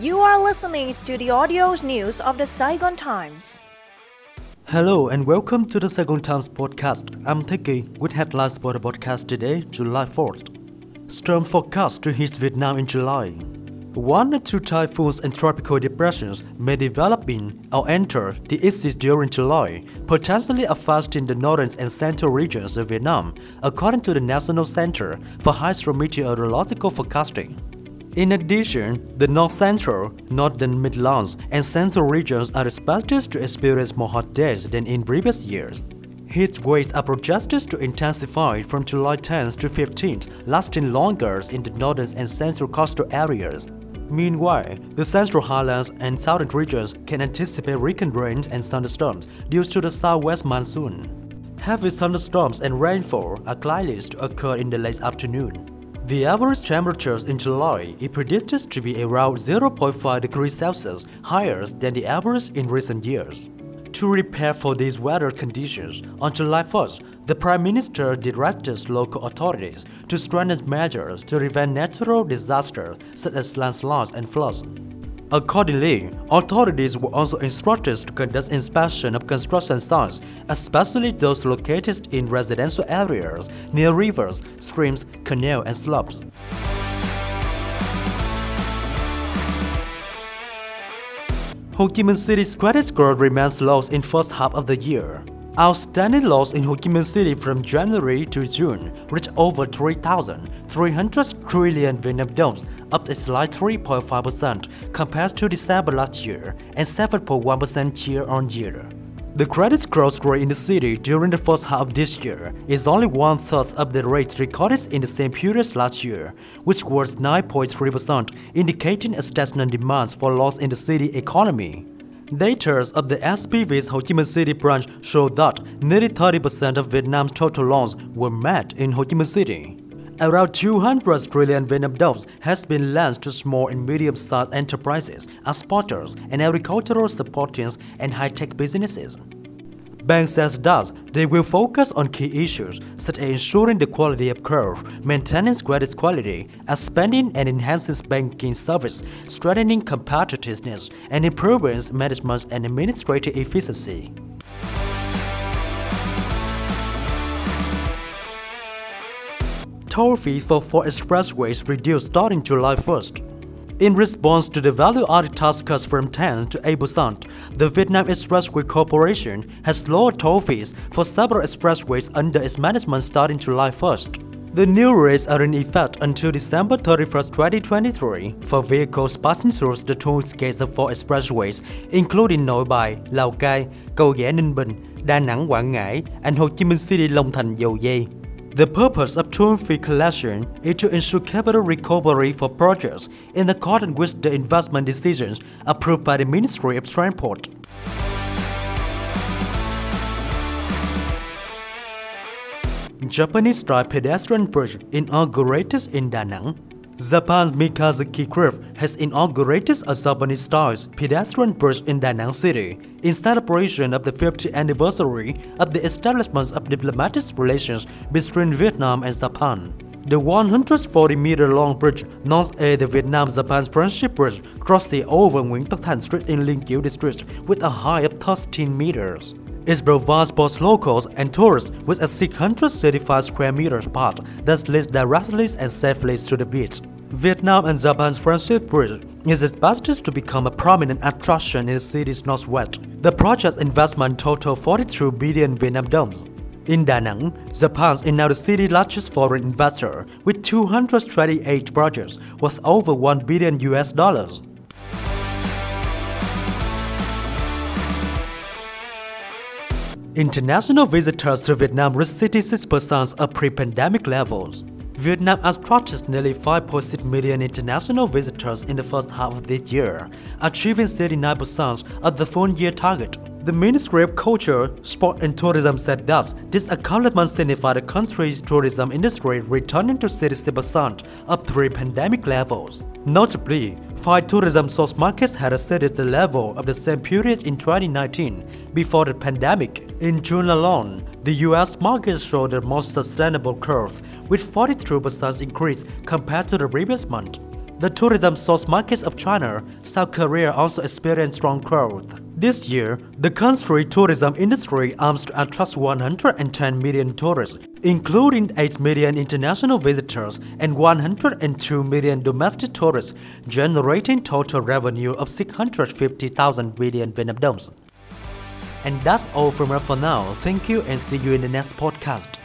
You are listening to the audio news of the Saigon Times. Hello and welcome to the Saigon Times podcast. I'm Thiki with headlines for the podcast today, July 4th. Storm forecast to hit Vietnam in July. One or two typhoons and tropical depressions may develop in or enter the east during July, potentially affecting the northern and central regions of Vietnam, according to the National Center for Hydrometeorological Forecasting. In addition, the North Central, Northern Midlands, and Central regions are expected to experience more hot days than in previous years. Heat waves are projected to intensify from July 10th to 15th, lasting longer in the northern and central coastal areas. Meanwhile, the central highlands and southern regions can anticipate weekend rain and thunderstorms due to the southwest monsoon. Heavy thunderstorms and rainfall are likely to occur in the late afternoon. The average temperatures in July is predicted to be around 0.5 degrees Celsius higher than the average in recent years. To prepare for these weather conditions, on July 1st, the Prime Minister directed local authorities to strengthen measures to prevent natural disasters such as landslides and floods. Accordingly, authorities were also instructed to conduct inspection of construction sites, especially those located in residential areas near rivers, streams, canals, and slopes. Ho Chi Minh City's credit score remains low in first half of the year. Outstanding loans in Ho Chi Minh City from January to June reached over 3,300 trillion Vietnam up a slight 3.5% compared to December last year and 7.1% year on year. The credit growth rate in the city during the first half of this year is only one third of the rate recorded in the same period last year, which was 9.3%, indicating a stagnant demand for loans in the city economy. Data of the SBV's Ho Chi Minh City branch show that nearly 30% of Vietnam's total loans were met in Ho Chi Minh City. Around 200 trillion Vietnam dollars has been lent to small and medium-sized enterprises, exporters, and agricultural supporters and high-tech businesses. Bank says thus they will focus on key issues such as ensuring the quality of curve, maintaining credit quality, expanding and enhancing banking service, strengthening competitiveness, and improving management and administrative efficiency. Toll fees for four expressways reduced starting July 1st. In response to the value-added cuts from 10 to 8%, the Vietnam Expressway Corporation has lowered toll fees for several expressways under its management starting July 1st. The new rates are in effect until December 31, 2023 for vehicles passing through the toll gates of four expressways, including Nội Bài, Lào Cai, Cầu Giẽ Ninh Bình, Đà Nẵng Quảng Ngãi, and Ho Chi Minh City Long Thành Dầu Giây. The purpose of toll fee collection is to ensure capital recovery for projects in accordance with the investment decisions approved by the Ministry of Transport. Japanese style pedestrian bridge inaugurated in Da Nang. Japan's Mikazuki Group has inaugurated a Japanese-style pedestrian bridge in Da Nang City in celebration of the 50th anniversary of the establishment of diplomatic relations between Vietnam and Japan. The 140-meter-long bridge, known as the Vietnam-Japan Friendship Bridge, crosses over Nguyen Tất Thành Street in Liên Chiểu District with a height of 13 meters. It provides both locals and tourists with a 635 square meters path that leads directly and safely to the beach. Vietnam and Japan's friendship bridge is expected to become a prominent attraction in the city's northwest. The project's investment totaled 42 billion Vietnam dollars. In Da Nang, Japan is now the city's largest foreign investor with 228 projects worth over 1 billion US dollars. International visitors to Vietnam reached 66% of pre-pandemic levels. Vietnam has attracted nearly 5.6 million international visitors in the first half of this year, achieving 39% of the full-year target. The Ministry of Culture, Sport and Tourism said that this accomplishment signified the country's tourism industry returning to 60% of pre-pandemic levels. Notably, five tourism source markets had exceeded the level of the same period in 2019 before the pandemic. In June alone, the US market showed the most sustainable curve, with 43% increase compared to the previous month. The tourism source markets of China, South Korea also experienced strong growth. This year, the country tourism industry aims to attract 110 million tourists, including 8 million international visitors and 102 million domestic tourists, generating total revenue of 650,000 million Vietnam dollars. And that's all from us for now. Thank you and see you in the next podcast.